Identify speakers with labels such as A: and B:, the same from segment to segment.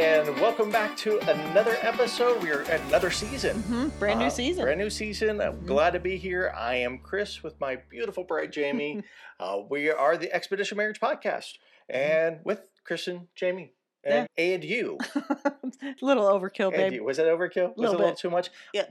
A: and welcome back to another episode. We are at another season.
B: hmm Brand new
A: Uh,
B: season.
A: Brand new season. I'm
B: Mhm.
A: glad to be here. I am Chris with my beautiful bride Jamie. uh, we are the Expedition Marriage Podcast, and with Kristen, Jamie, and, and you.
B: A little overkill,
A: you. Was that overkill? Was it a little
B: bit.
A: too much?
B: Yeah.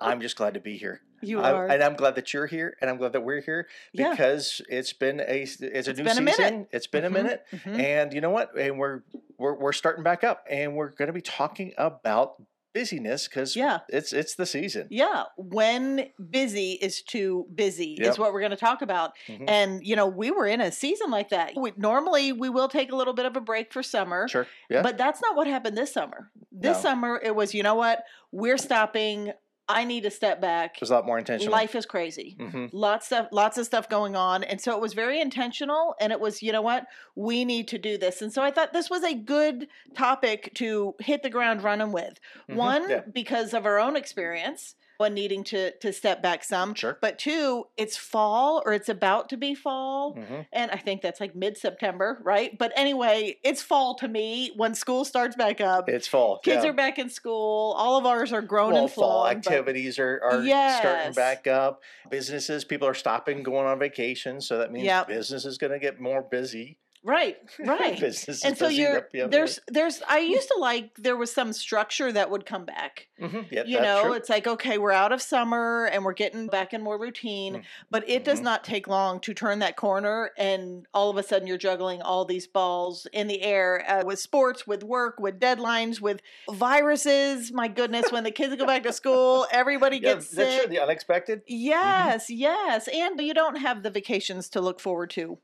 A: I'm just glad to be here.
B: you
A: I-
B: are.
A: and I'm glad that you're here, and I'm glad that we're here
B: Yeah.
A: because it's been a it's a
B: It's
A: new
B: a
A: season.
B: minute.
A: It's been a
B: Mhm,
A: minute,
B: mhm.
A: and you know what? And we're we're we're starting back up, and we're going to be talking about busyness because
B: Yeah.
A: it's it's the season.
B: Yeah, when busy is too busy
A: Yep.
B: is what we're going to talk about.
A: Mhm.
B: And you know, we were in a season like that. We, normally, we will take a little bit of a break for summer,
A: Sure. Yeah.
B: but that's not what happened this summer. This
A: No.
B: summer, it was, you know what? We're stopping. I need to step back.
A: it was a lot more intentional.
B: Life is crazy.
A: hmm
B: lots of lots of stuff going on and so it was very intentional and it was you know what we need to do this and so i thought this was a good topic to hit the ground running with
A: Mhm,
B: one
A: yeah.
B: because of our own experience when needing to to step back some
A: Sure.
B: but two it's fall or it's about to be fall
A: hmm
B: and i think that's like mid-september right but anyway it's fall to me when school starts back up
A: It's fall.
B: kids
A: yeah.
B: are back in school all of ours are grown
A: well,
B: and
A: fall
B: flown,
A: activities are, are starting back up. Businesses, people are stopping going on vacation, so that means
B: Yep.
A: business is going to get more busy.
B: Right right
A: business
B: and so you're there's there's i used to like there was some structure that would come back.
A: Mhm, yep,
B: you know
A: true.
B: it's like okay we're out of summer and we're getting back in more routine
A: Mm.
B: but it does
A: Mhm.
B: not take long to turn that corner and all of a sudden you're juggling all these balls in the air uh, with sports with work with deadlines with viruses my goodness when the kids go back to school everybody
A: yeah,
B: gets sick
A: The unexpected.
B: yes yes and you don't have the vacations to look forward to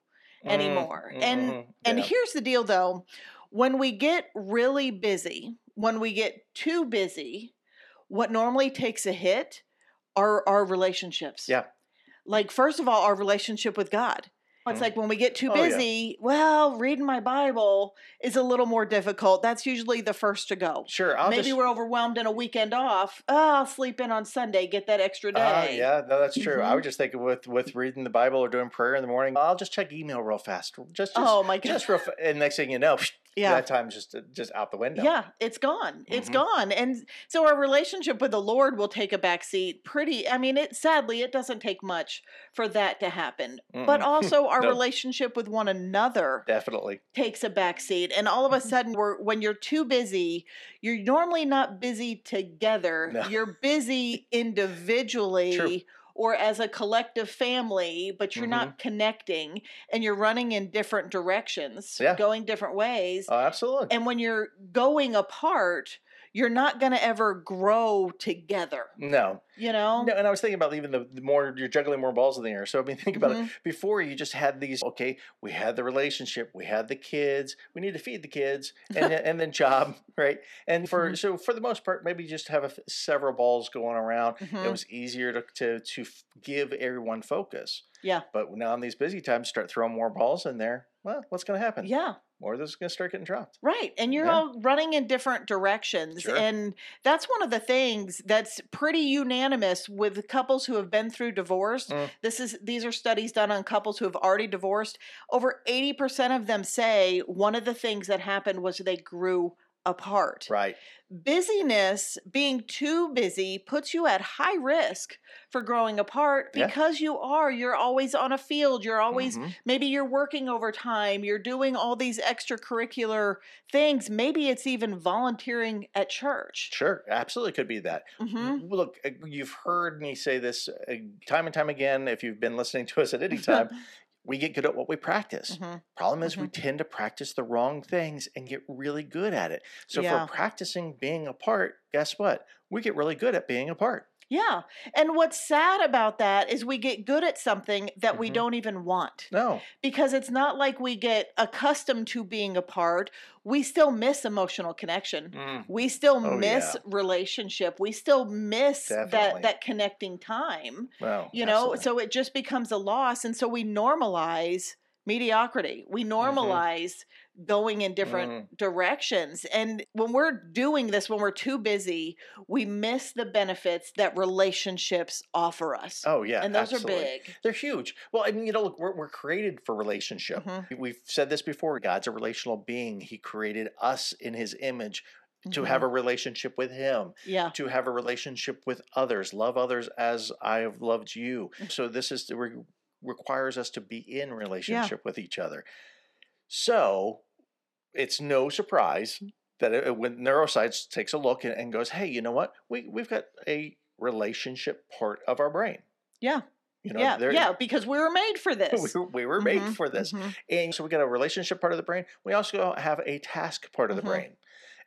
A: Mm,
B: anymore. And
A: mhm,
B: and
A: yeah.
B: here's the deal though. When we get really busy, when we get too busy, what normally takes a hit are our relationships.
A: Yeah.
B: Like first of all, our relationship with God. It's
A: Mhm.
B: like when we get too
A: Oh, yeah.
B: busy, well, reading my Bible is a little more difficult. That's usually the first to go.
A: Sure, I'll
B: Maybe
A: just,
B: we're overwhelmed in a weekend off. Oh, I'll sleep in on Sunday, get that extra day.
A: Ah, yeah, no, that's true. I
B: Mhm.
A: was just thinking with with reading the Bible or doing prayer in the morning, I'll just check email real fast. Just, just,
B: Oh my god.
A: just real, fa- and next thing you know,
B: yeah.
A: that time's just uh, just out the window.
B: Yeah, it's gone. It's
A: Mhm.
B: gone. And so our relationship with the Lord will take a back seat pretty I mean it sadly it doesn't take much for that to happen. But
A: Mm-mm.
B: also our
A: No.
B: relationship with one another
A: definitely.
B: takes a back seat. And all of a sudden we're when you're too busy, you're normally not busy together.
A: No.
B: You're busy individually or as a collective family, but you're not connecting and you're running in different directions,
A: Mm-hmm. Yeah.
B: going different ways.
A: Oh, absolutely.
B: And when you're going apart, you're not going to ever grow together,
A: no,
B: you know?
A: no, and I was thinking about even the, the more you're juggling more balls in the air. So I mean, think about it.
B: Mhm.
A: Before you just had these. Okay, we had the relationship, we had the kids. We need to feed the kids, and then, and then job, right? And for
B: Mhm.
A: so for the most part, maybe just have a several balls going around. It
B: Mhm.
A: was easier to to to give everyone focus.
B: Yeah.
A: But now in these busy times, start throwing more balls in there. Well, what's going to happen?
B: Yeah,
A: More of this is going to start getting dropped.
B: right. And you're
A: Yeah.
B: all running in different directions.
A: Sure.
B: And that's one of the things that's pretty unanimous with couples who have been through divorce.
A: Mm.
B: This is these are studies done on couples who have already divorced. Over 80% of them say one of the things that happened was they grew apart.
A: Right.
B: busyness, being too busy, puts you at high risk for growing apart
A: Yeah.
B: because you are. You're always on a field. You're always,
A: Mhm.
B: maybe you're working overtime. You're doing all these extracurricular things. Maybe it's even volunteering at church.
A: Sure, absolutely could be that.
B: hmm
A: Look, uh, you've heard me say this uh, time and time again. If you've been listening to us at any time, we get good at what we practice.
B: Mhm.
A: Problem is, we tend to practice the wrong things and get really good at it. So,
B: Yeah.
A: for practicing being apart, guess what? We get really good at being apart.
B: Yeah. And what's sad about that is we get good at something that we
A: Mhm.
B: don't even want.
A: No,
B: because it's not like we get accustomed to being apart. We still miss emotional connection.
A: Mm,
B: We still
A: Oh,
B: miss
A: yeah.
B: relationship. We still miss
A: Definitely.
B: that that connecting time.
A: well,
B: You know,
A: absolutely.
B: so it just becomes a loss and so we normalize mediocrity. We normalize going in different
A: Mm.
B: directions. And when we're doing this, when we're too busy, we miss the benefits that relationships offer us.
A: Oh yeah,
B: and those
A: absolutely.
B: are big.
A: They're huge. Well, I mean, you know, look, we're, we're created for relationship.
B: Mhm.
A: We've said this before. God's a relational being. He created us in His image to have a relationship with Him,
B: yeah.
A: to have a relationship with others, love others as I have loved you.
B: Mm.
A: So this is re- requires us to be in relationship with each other. So it's no surprise that it, when neuroscience takes a look and, and goes, "Hey, you know what? We we've got a relationship part of our brain."
B: Yeah.
A: You know,
B: yeah. Yeah. Because we were made for this.
A: we, were- we were made
B: Mhm,
A: for this.
B: mhm.
A: And so we got a relationship part of the brain. We also have a task part of the
B: Mhm.
A: brain.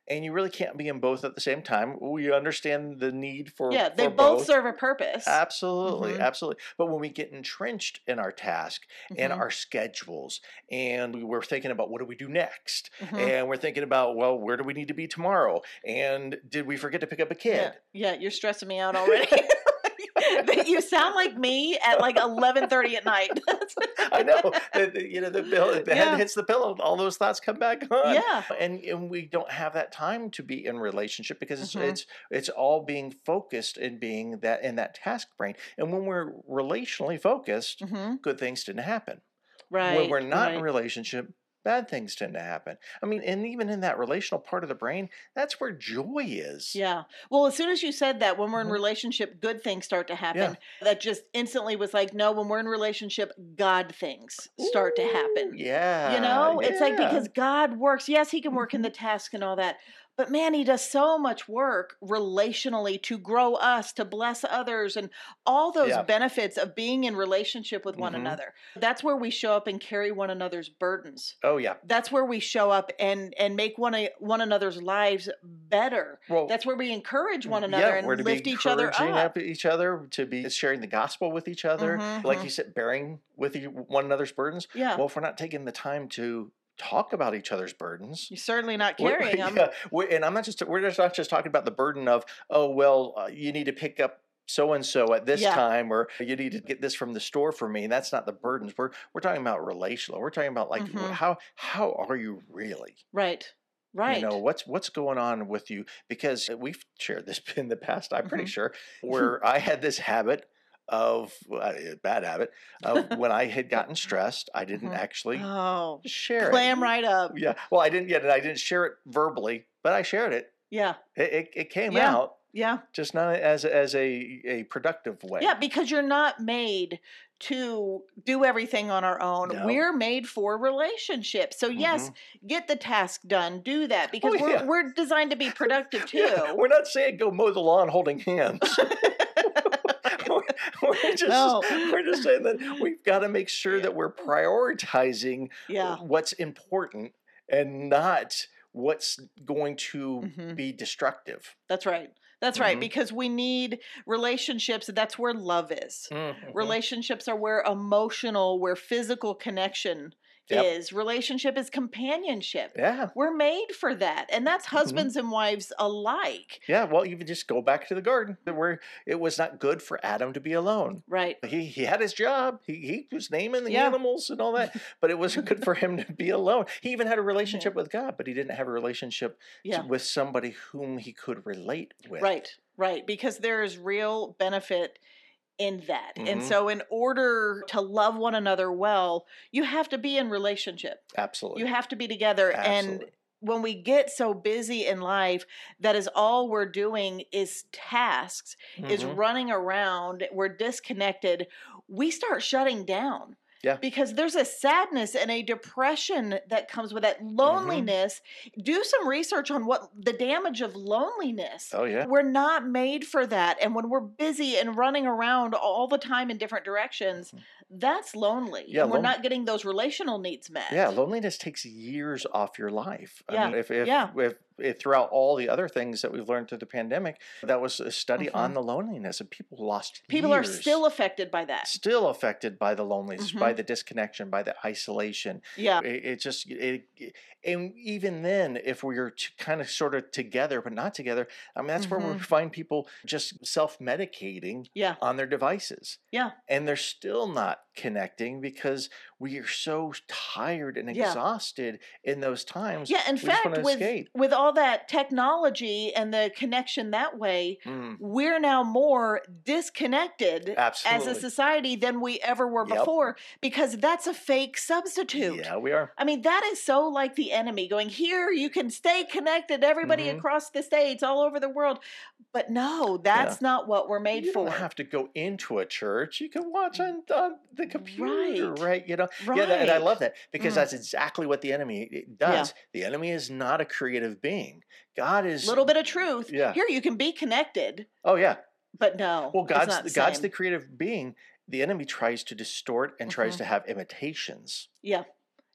A: And you really can't be in both at the same time. We understand the need for
B: Yeah. They
A: for
B: both, serve a purpose.
A: Absolutely,
B: Mhm.
A: absolutely. But when we get entrenched in our task and
B: Mhm,
A: our schedules, and we- we're thinking about what do we do next,
B: mhm.
A: and we're thinking about well, where do we need to be tomorrow, and did we forget to pick up a kid?
B: Yeah. yeah, you're stressing me out already. you sound like me at like 11:30 at night.
A: I know. The, the- you know, the, the
B: Yeah.
A: head hits the pillow, all those thoughts come back on.
B: Yeah.
A: And, and we don't have that time to be in relationship because it's,
B: Mhm.
A: it's it's all being focused and being that in that task brain. And when we're relationally focused,
B: hmm
A: good things didn't happen.
B: Right.
A: when we're not in relationship, bad things tend to happen. I mean, and even in that relational part of the brain, that's where joy is.
B: Yeah. Well, as soon as you said that, when we're in
A: Mhm.
B: relationship, good things start to happen. That just instantly was like, no, when we're in relationship, God things start to happen.
A: Yeah.
B: You know, it's like because God works. Yes, He can work in the task and all that. But man, He does so much work relationally to grow us, to bless others, and all those
A: Yeah.
B: benefits of being in relationship with one
A: Mhm.
B: another. That's where we show up and carry one another's burdens.
A: Oh yeah.
B: That's where we show up and and make one a, one another's lives better.
A: Well,
B: That's where we encourage one another
A: Mm, yeah,
B: and
A: we're to
B: lift
A: be
B: each other
A: encouraging
B: up.
A: each other, to be sharing the gospel with each other,
B: Mhm,
A: like
B: mhm.
A: you said, bearing with one another's burdens.
B: Yeah,
A: Well, if we're not taking the time to talk about each other's burdens,
B: you're certainly not
A: we're-
B: carrying them.
A: yeah, and I'm not just we're just not just talking about the burden of oh well, uh, you need to pick up so and so at this
B: Yeah.
A: time, or you need to get this from the store for me. That's not the burdens. We're we're talking about relational. We're talking about like
B: Mhm.
A: how how are you really?
B: Right, right.
A: You know what's what's going on with you because we've shared this in the past. I'm pretty
B: Mhm.
A: sure where I had this habit of uh, bad habit of when I had gotten stressed, I didn't
B: Mhm.
A: actually
B: oh,
A: share it.
B: clam right up.
A: Yeah, well, I didn't yet. I didn't share it verbally, but I shared it.
B: Yeah,
A: It it, it came
B: Yeah.
A: out
B: yeah,
A: just not as as a a productive way.
B: yeah. Because you're not made to do everything on our own.
A: No.
B: We're made for relationships. So yes, get the task done. Do that because
A: Mm-hmm. Oh,
B: we're we're designed to be productive too.
A: Yeah, we're not saying go mow the lawn holding hands. we're, just
B: No.
A: we're just saying that we've got to make sure that we're prioritizing
B: yeah.
A: what's important and not what's going to
B: Mhm.
A: be destructive.
B: That's right. That's right.
A: Mhm.
B: Because we need relationships. That's where love is.
A: Mhm.
B: Relationships are where emotional, where physical connection
A: Yep.
B: is. Relationship is companionship.
A: Yeah,
B: We're made for that. And that's
A: Mhm.
B: husbands and wives alike.
A: yeah. Well, even just go back to the garden where it was not good for Adam to be alone.
B: Right.
A: He he had his job. He he was naming the
B: Yeah.
A: animals and all that, but it wasn't good for him to be alone. He even had a relationship with God, but he didn't have a relationship
B: Yeah.
A: with somebody whom he could relate with.
B: Right. Right. Because there is real benefit in that. And
A: Mhm.
B: so in order to love one another well, you have to be in relationship.
A: Absolutely.
B: You have to be together. And when we get so busy in life that is all we're doing is tasks, is
A: Mhm.
B: running around, we're disconnected, we start shutting down.
A: Yeah.
B: Because there's a sadness and a depression that comes with that loneliness. Do some research on what the damage of loneliness.
A: Oh yeah.
B: We're not made for that. And when we're busy and running around all the time in different directions, that's lonely.
A: Mm-hmm. Yeah,
B: and we're
A: lon-
B: not getting those relational needs met.
A: Yeah, loneliness takes years off your life. I
B: Yeah,
A: mean, if if,
B: yeah.
A: if throughout all the other things that we've learned through the pandemic, that was a study on the loneliness, and people lost.
B: Mm-hmm. People are still affected by that.
A: still affected by the loneliness,
B: Mm-hmm.
A: by the disconnection, by the isolation.
B: Yeah.
A: It, it just it, it- and even then, if we are kind of sort of together but not together, I mean that's where we
B: Mhm.
A: find people just self medicating
B: Yeah.
A: on their devices,
B: Yeah.
A: and they're still not connecting because we are so tired and
B: Yeah.
A: exhausted in those times.
B: Yeah, in
A: we
B: fact, with
A: escape.
B: with all that technology and the connection that way,
A: Mm,
B: we're now more disconnected
A: absolutely.
B: as a society than we ever were
A: Yep.
B: before because that's a fake substitute.
A: Yeah, we are.
B: I mean, that is so like the enemy going, here, you can stay connected, everybody
A: Mhm.
B: across the states, all over the world. But no, that's not what we're made
A: you
B: for.
A: don't have to go into a church. You can watch on, on the computer,
B: Right.
A: right? You know,
B: right.
A: yeah, that- and I love that because
B: Mm.
A: that's exactly what the enemy it does. The enemy is not a creative being. God is a
B: little bit of truth.
A: Yeah.
B: Here, you can be connected,
A: Oh yeah.
B: but no.
A: Well, God's the, God's the creative being. The enemy tries to distort and tries
B: Mhm.
A: to have imitations.
B: Yeah.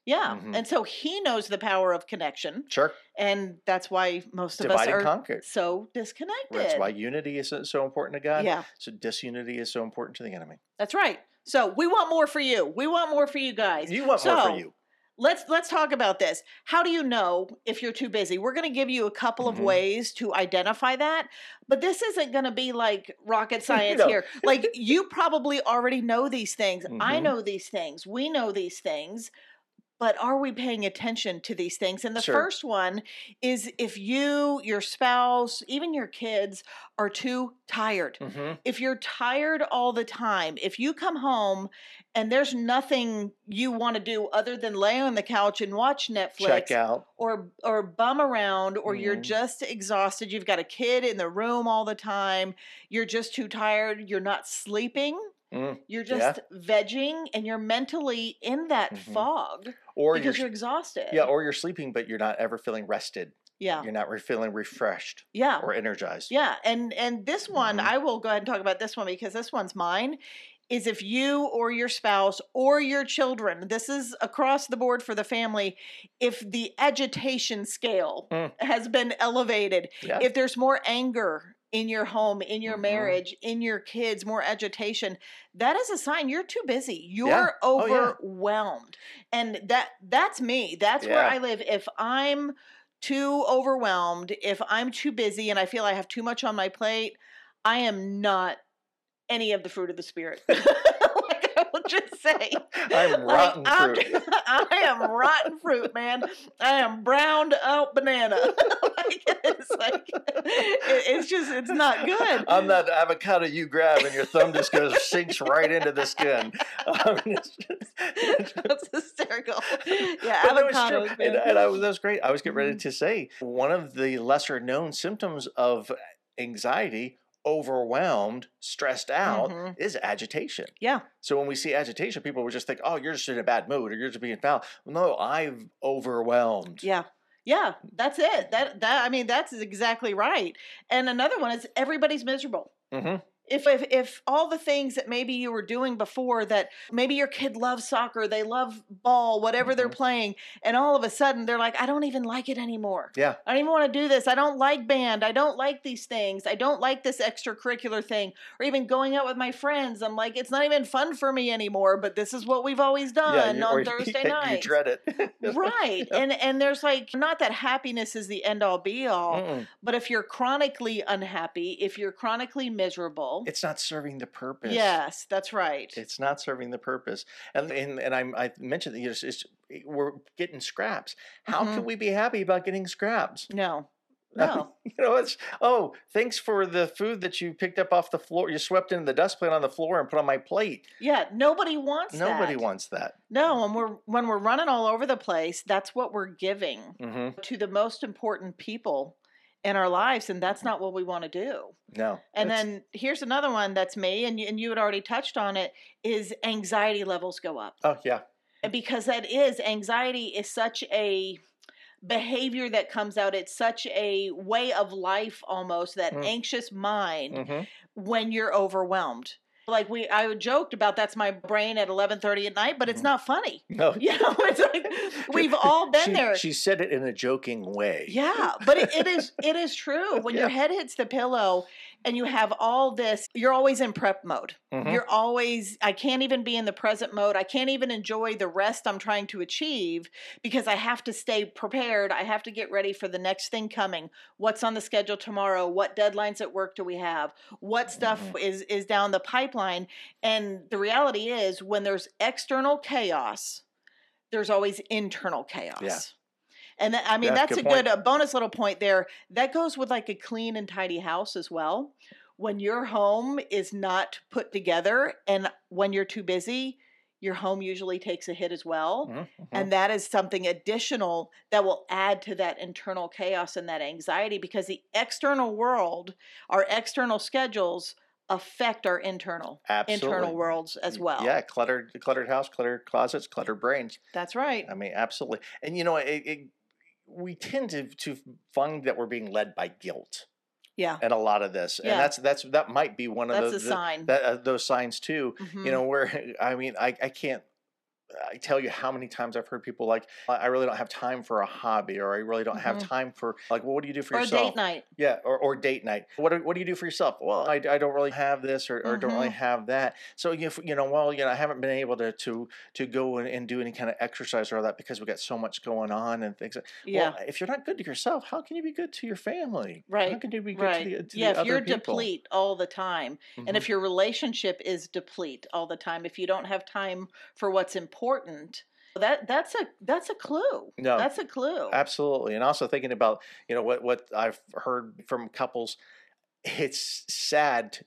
B: Yeah.
A: Mhm.
B: And so he knows the power of connection.
A: Sure,
B: And that's why most of
A: divide
B: us are
A: conquer.
B: so disconnected.
A: That's why unity is so- so important to God.
B: Yeah,
A: So disunity is so important to the enemy.
B: that's right. So we want more for you. We want more for you guys.
A: You want more for you.
B: let's let's talk about this. How do you know if you're too busy? We're going to give you a couple of
A: Mhm.
B: ways to identify that, but this isn't going to be like rocket science
A: No.
B: here. Like you probably already know these things. I
A: Mhm.
B: know these things. We know these things. But are we paying attention to these things? And the
A: Sure.
B: first one is if you, your spouse, even your kids are too tired.
A: hmm
B: If you're tired all the time, if you come home and there's nothing you want to do other than lay on the couch and watch Netflix
A: Check out.
B: or or bum around or you're
A: Mhm.
B: just exhausted, you've got a kid in the room all the time, you're just too tired, you're not sleeping,
A: Mm.
B: you're
A: Yeah.
B: just vegging and you're mentally in that
A: Mhm.
B: fog
A: Or
B: because
A: you're
B: you're exhausted.
A: yeah, or you're sleeping, but you're not ever feeling rested.
B: yeah.
A: You're not feeling refreshed
B: Yeah.
A: or energized.
B: Yeah, and and this one,
A: Mhm.
B: I will go ahead and talk about this one because this one's mine. Is if you or your spouse or your children, this is across the board for the family, if the agitation scale
A: Mm.
B: has been elevated,
A: Yeah.
B: if there's more anger in your home, in your
A: Mhm.
B: marriage, in your kids, more agitation, that is a sign you're too busy. You're
A: Yeah. Oh, yeah.
B: overwhelmed. And that that's me. That's where I live. If I'm too overwhelmed, if I'm too busy and I feel I have too much on my plate, I am not any of the fruit of the spirit. like just say.
A: I'm
B: like,
A: rotten
B: I'm-
A: fruit.
B: I am rotten fruit, man. I am browned out banana. like, it's like it- it's just it's not good.
A: I'm that avocado you grab and your thumb just goes sinks right into the skin. I mean, it's just-
B: That's hysterical. Yeah,
A: But no, it's true.
B: avocados.
A: And, and I that was great. I was getting ready
B: Mhm.
A: to say one of the lesser known symptoms of anxiety, overwhelmed, stressed out,
B: Mhm.
A: is agitation.
B: Yeah.
A: So when we see agitation, people would just think, oh, you're just in a bad mood or you're just being foul. No, I'm overwhelmed.
B: Yeah. Yeah, that's it. That that I mean that's exactly right. And another one is everybody's miserable.
A: hmm
B: If, if if all the things that maybe you were doing before that maybe your kid loves soccer, they love ball, whatever they're
A: Mhm.
B: playing, and all of a sudden they're like, I don't even like it anymore.
A: Yeah.
B: I don't even want to do this. I don't like band. I don't like these things. I don't like this extracurricular thing. Or even going out with my friends. I'm like, it's not even fun for me anymore, but this is what we've always done
A: you-
B: on Thursday
A: you,
B: nights.
A: You dread it.
B: right. And and there's like not that happiness is the end all be all,
A: Mm-mm.
B: but if you're chronically unhappy, if you're chronically miserable,
A: It's not serving the purpose.
B: yes, that's right.
A: It's not serving the purpose. And and, and I'm, I mentioned that it's, it's, we're getting scraps. How
B: Mhm.
A: can we be happy about getting scraps?
B: no. No.
A: You know, it's oh, thanks for the food that you picked up off the floor. You swept into the dust plate on the floor and put on my plate.
B: Yeah, nobody wants
A: Nobody
B: that.
A: wants that.
B: No, when we're when we're running all over the place, that's what we're giving
A: hmm
B: to the most important people in our lives and that's not what we want to do.
A: No.
B: And then here's another one that's me and you, and you had already touched on it is anxiety levels go up.
A: oh yeah,
B: And because that is anxiety is such a behavior that comes out it's such a way of life almost that
A: Mm.
B: anxious mind
A: hmm
B: when you're overwhelmed like we i joked about that's my brain at 11:30 at night but it's
A: Mhm.
B: not funny
A: no.
B: you know it's like we've all been
A: she,
B: there
A: She said it in a joking way.
B: yeah but it, it is it is true when your head hits the pillow and you have all this, you're always in prep mode.
A: Mhm.
B: You're always, I can't even be in the present mode. I can't even enjoy the rest I'm trying to achieve because I have to stay prepared. I have to get ready for the next thing coming. What's on the schedule tomorrow? What deadlines at work do we have? What stuff
A: Mhm.
B: is is down the pipeline? And the reality is when there's external chaos, there's always internal chaos. And I mean,
A: Yeah,
B: that's
A: good
B: a good a bonus little point there. That goes with like a clean and tidy house as well. When your home is not put together and when you're too busy, your home usually takes a hit as well.
A: Mhm, mhm.
B: And that is something additional that will add to that internal chaos and that anxiety because the external world, our external schedules affect our internal
A: Absolutely.
B: internal worlds as well.
A: Yeah, cluttered, cluttered house, cluttered closets, cluttered brains.
B: That's right.
A: I mean, absolutely. And you know, it, it, we tend to to find that we're being led by guilt
B: Yeah.
A: And a lot of this,
B: Yeah.
A: and that's that's that might be one of
B: That's
A: the,
B: a
A: the- that uh, those signs too.
B: Mhm.
A: You know, where I mean, I I can't. I tell you how many times I've heard people like, I really don't have time for a hobby, or I really don't have
B: Mhm.
A: time for like, well, what do you do for
B: or
A: yourself?
B: date night.
A: Yeah, or, or date night. What do, what do you do for yourself? Well, I, I don't really have this or, or don't really
B: Mhm.
A: have that. So you f- you know, well, you know, I haven't been able to to to go and, and do any kind of exercise or all that because we got so much going on and things.
B: Yeah.
A: Well, if you're not good to yourself, how can you be good to your family?
B: Right.
A: How can you be good
B: right.
A: to the, to
B: yeah,
A: the
B: if you're
A: people?
B: deplete all the time, and
A: Mhm.
B: if your relationship is deplete all the time, if you don't have time for what's important, that that's a that's a clue.
A: No,
B: That's a clue.
A: Absolutely. And also thinking about, you know, what, what I've heard from couples, it's sad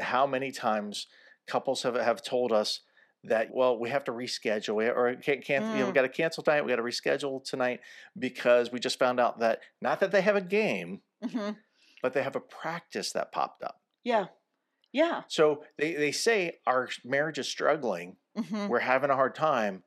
A: how many times couples have, have told us that, well, we have to reschedule it or can't, can't you know, we
B: Mm.
A: got to cancel tonight. We got to reschedule tonight because we just found out that not that they have a game,
B: hmm
A: but they have a practice that popped up.
B: Yeah, yeah.
A: So they, they say our marriage is struggling.
B: Hmm
A: We're having a hard time,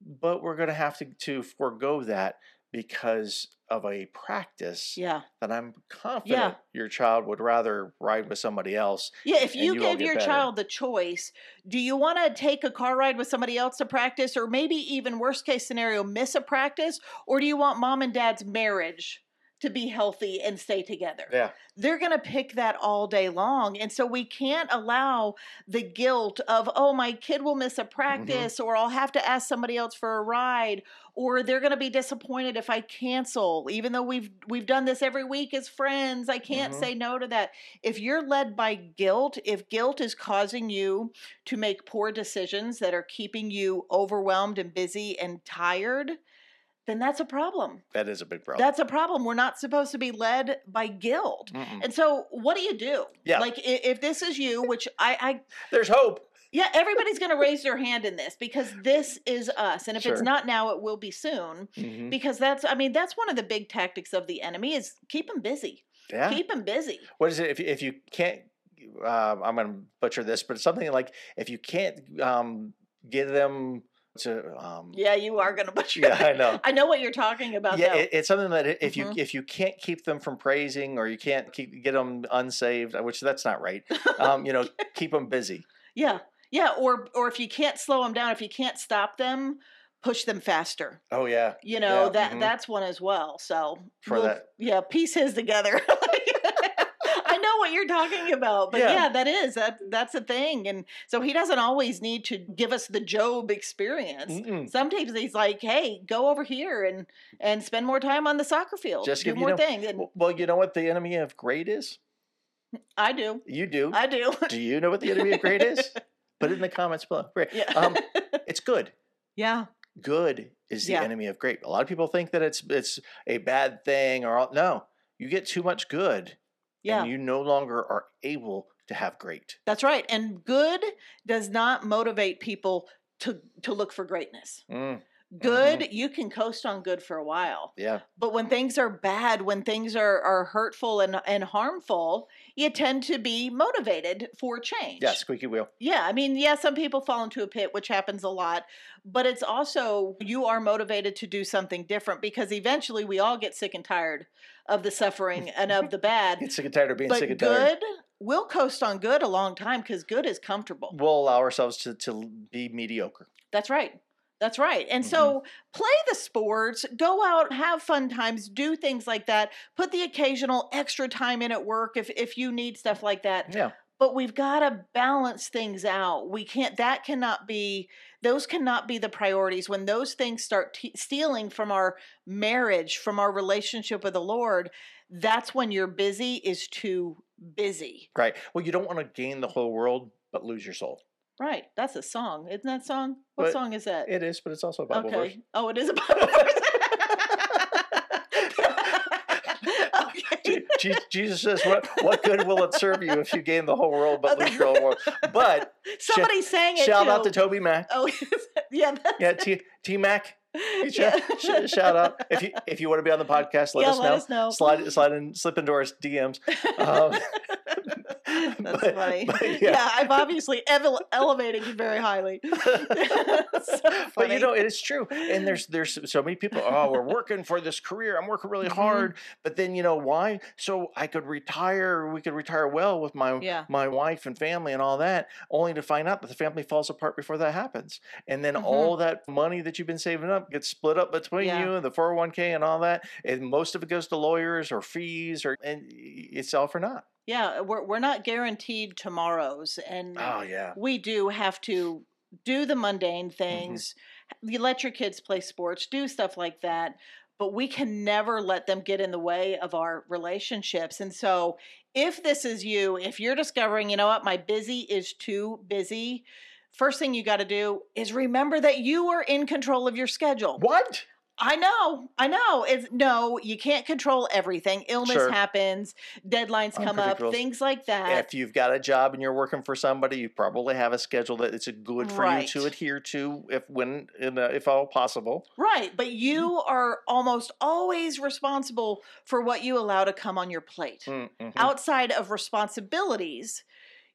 A: but we're going to have to, to forego that because of a practice
B: Yeah,
A: that I'm confident your child would rather ride with somebody else.
B: yeah. If you
A: you
B: gave your
A: better.
B: child the choice, do you want to take a car ride with somebody else to practice, or maybe even worst case scenario, miss a practice, or do you want mom and dad's marriage to be healthy and stay together?
A: Yeah.
B: they're going to pick that all day long. And so we can't allow the guilt of, oh, my kid will miss a practice, or I'll have to ask somebody else for a ride, or they're going to be disappointed if I cancel, even though we've we've done this every week as friends. I can't
A: Mhm.
B: say no to that. If you're led by guilt, if guilt is causing you to make poor decisions that are keeping you overwhelmed and busy and tired, then that's a problem.
A: That is a big problem.
B: That's a problem. We're not supposed to be led by guilt.
A: Mm-mm.
B: And so, what do you do?
A: Yeah.
B: Like, i- if this is you, which I, I
A: There's hope.
B: yeah, everybody's going to raise their hand in this because this is us. And if it's not now, it will be soon.
A: Mhm.
B: Because that's, I mean, that's one of the big tactics of the enemy is keep them busy.
A: Yeah.
B: Keep them busy.
A: what is it? If you, if you can't, uh, I'm going to butcher this, but it's something like if you can't um, get them to, um,
B: Yeah, you are going to butcher.
A: Yeah, I know.
B: I know what you're talking about.
A: yeah, it, it's something that if you
B: Mhm.
A: if you can't keep them from praising or you can't keep get them unsaved, which that's not right. Um, you know, keep them busy.
B: yeah, yeah. Or, or if you can't slow them down, if you can't stop them, push them faster.
A: Oh yeah,
B: you know
A: Yeah,
B: that
A: mhm.
B: that's one as well so
A: For
B: we'll-
A: that-
B: yeah piece his together what you're talking about but
A: Yeah.
B: yeah. that is that that's a thing and so he doesn't always need to give us the job experience
A: Mm-mm.
B: sometimes he's like hey go over here and and spend more time on the soccer field
A: Just
B: do
A: you
B: more
A: know,
B: things and
A: Well- you know what the enemy of great is?
B: i do
A: You do.
B: i do
A: do you know what the enemy of great is? Put it in the comments below. Great.
B: yeah
A: Um, it's good.
B: yeah
A: Good is the
B: Yeah.
A: enemy of great. A lot of people think that it's it's a bad thing or all, no. You get too much good,
B: yeah.
A: and you no longer are able to have great.
B: that's right and good does not motivate people to to look for greatness.
A: Mm, Mm-hmm.
B: good you can coast on good for a while.
A: Yeah,
B: but when things are bad when things are, are hurtful and, and harmful you tend to be motivated for change.
A: yeah, squeaky wheel.
B: yeah i mean yeah some people fall into a pit which happens a lot but it's also you are motivated to do something different because eventually we all get sick and tired of the suffering and of the bad.
A: Get sick and tired of being
B: but
A: sick and tired.
B: good we'll coast on good a long time because good is comfortable.
A: We'll allow ourselves to, to be mediocre.
B: that's right That's right. And
A: Mhm.
B: so play the sports, go out, have fun times, do things like that. Put the occasional extra time in at work if if you need stuff like that.
A: Yeah.
B: But we've got to balance things out. We can't that cannot be those cannot be the priorities when those things start t- stealing from our marriage, from our relationship with the Lord. That's when your busy is too busy.
A: Right. Well, you don't want to gain the whole world, but lose your soul.
B: Right. That's a song. Isn't that song? What
A: But
B: song is that?
A: It is, but it's also a Bible verse.
B: okay. Oh, it is a Bible verse. okay.
A: Je- Je- Jesus says, "What what good will it serve you if you gain the whole world but lose your whole world?" But
B: Somebody sang it
A: shout
B: too.
A: out to TobyMac.
B: Oh, yeah.
A: Yeah, T T Mac.
B: yeah.
A: Sh- shout out if you if you want to be on the podcast, let
B: yeah,
A: us
B: let
A: know.
B: us know.
A: Slide slide in, slip into our DMs. Um,
B: That's
A: but-
B: funny.
A: but
B: yeah.
A: yeah.
B: I've obviously ev- elevated you very highly. so
A: but you know it is true and there's there's so many people oh we're working for this career i'm working really
B: Mhm.
A: hard but then you know why so i could retire we could retire well with my
B: Yeah.
A: my wife and family and all that only to find out that the family falls apart before that happens and then
B: Mhm.
A: all that money that you've been saving up gets split up between
B: Yeah.
A: you and the 401k and all that and most of it goes to lawyers or fees or and it's all for naught
B: yeah, we're, we're not guaranteed tomorrows. And
A: oh yeah
B: we do have to do the mundane
A: Mm-hmm.
B: things. You let your kids play sports, do stuff like that, but we can never let them get in the way of our relationships. And so, if this is you, if you're discovering, you know what, my busy is too busy, first thing you got to do is remember that you are in control of your schedule.
A: what
B: I know, I know. It's no, you can't control everything. Illness
A: Sure.
B: happens, deadlines come up, things like that.
A: if you've got a job and you're working for somebody, you probably have a schedule that it's a good for
B: Right.
A: you to adhere to, if when in, uh, if all possible.
B: Right, but you are almost always responsible for what you allow to come on your plate.
A: Mm-hmm.
B: Outside of responsibilities,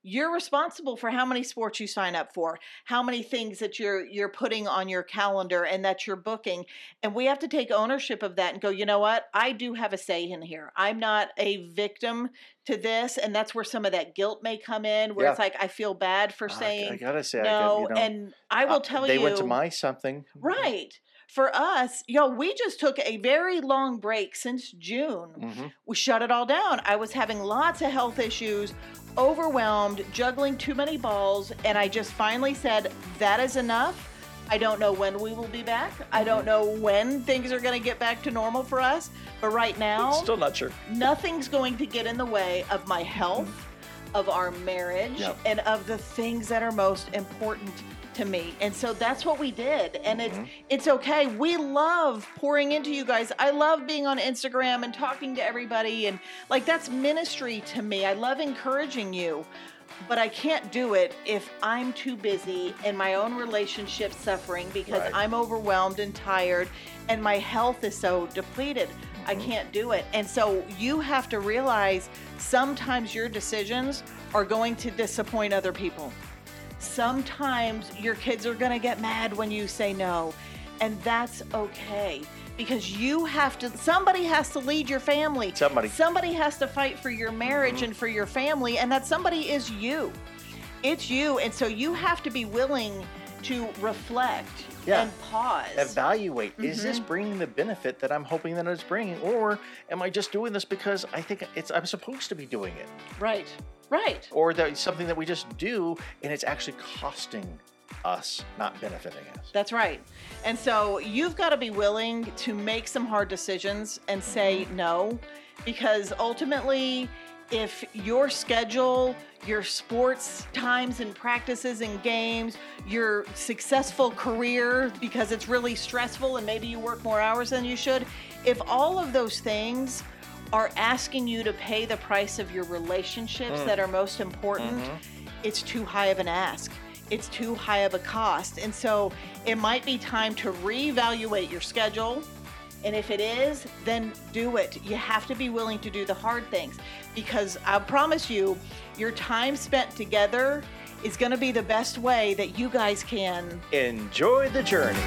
B: you're responsible for how many sports you sign up for, how many things that you're you're putting on your calendar and that you're booking. And we have to take ownership of that and go, you know what? I do have a say in here. I'm not a victim to this, and that's where some of that guilt may come in, where it's like I feel bad for
A: I,
B: saying
A: I gotta say, I
B: no,
A: got, you know,
B: and I will tell
A: they
B: you they
A: went to my something.
B: Right. For us, yo, we just took a very long break since June.
A: hmm
B: We shut it all down. I was having lots of health issues, overwhelmed, juggling too many balls, and I just finally said, that is enough. I don't know when we will be back. I
A: Mm-hmm.
B: don't know when things are going to get back to normal for us. But right now,
A: Still not sure.
B: nothing's going to get in the way of my health, of our marriage,
A: Yep.
B: and of the things that are most important to me. And so that's what we did. And it's
A: Mhm.
B: it's okay. We love pouring into you guys. I love being on Instagram and talking to everybody and like that's ministry to me. I love encouraging you. But I can't do it if I'm too busy and my own relationship suffering because
A: Right.
B: I'm overwhelmed and tired and my health is so depleted. I
A: Mhm.
B: can't do it. And so you have to realize sometimes your decisions are going to disappoint other people. Sometimes your kids are going to get mad when you say no, and that's okay because you have to somebody has to lead your family.
A: Somebody.
B: Somebody has to fight for your marriage and for your family, and that somebody is you. It's you, and so you have to be willing to reflect
A: Yeah.
B: and pause.
A: Evaluate. Is this
B: Mhm.
A: bringing the benefit that I'm hoping that it's bringing, or am I just doing this because I think it's I'm supposed to be doing it,
B: right. Right.
A: or that it's something that we just do and it's actually costing us, not benefiting us.
B: That's right. And so you've got to be willing to make some hard decisions and say no, because ultimately, if your schedule, your sports times and practices and games, your successful career, because it's really stressful and maybe you work more hours than you should, if all of those things are asking you to pay the price of your relationships
A: Mm.
B: that are most important,
A: Mhm.
B: it's too high of an ask. It's too high of a cost. And so it might be time to reevaluate your schedule. And if it is, then do it. You have to be willing to do the hard things because I promise you, your time spent together is going to be the best way that you guys can
A: Enjoy the journey.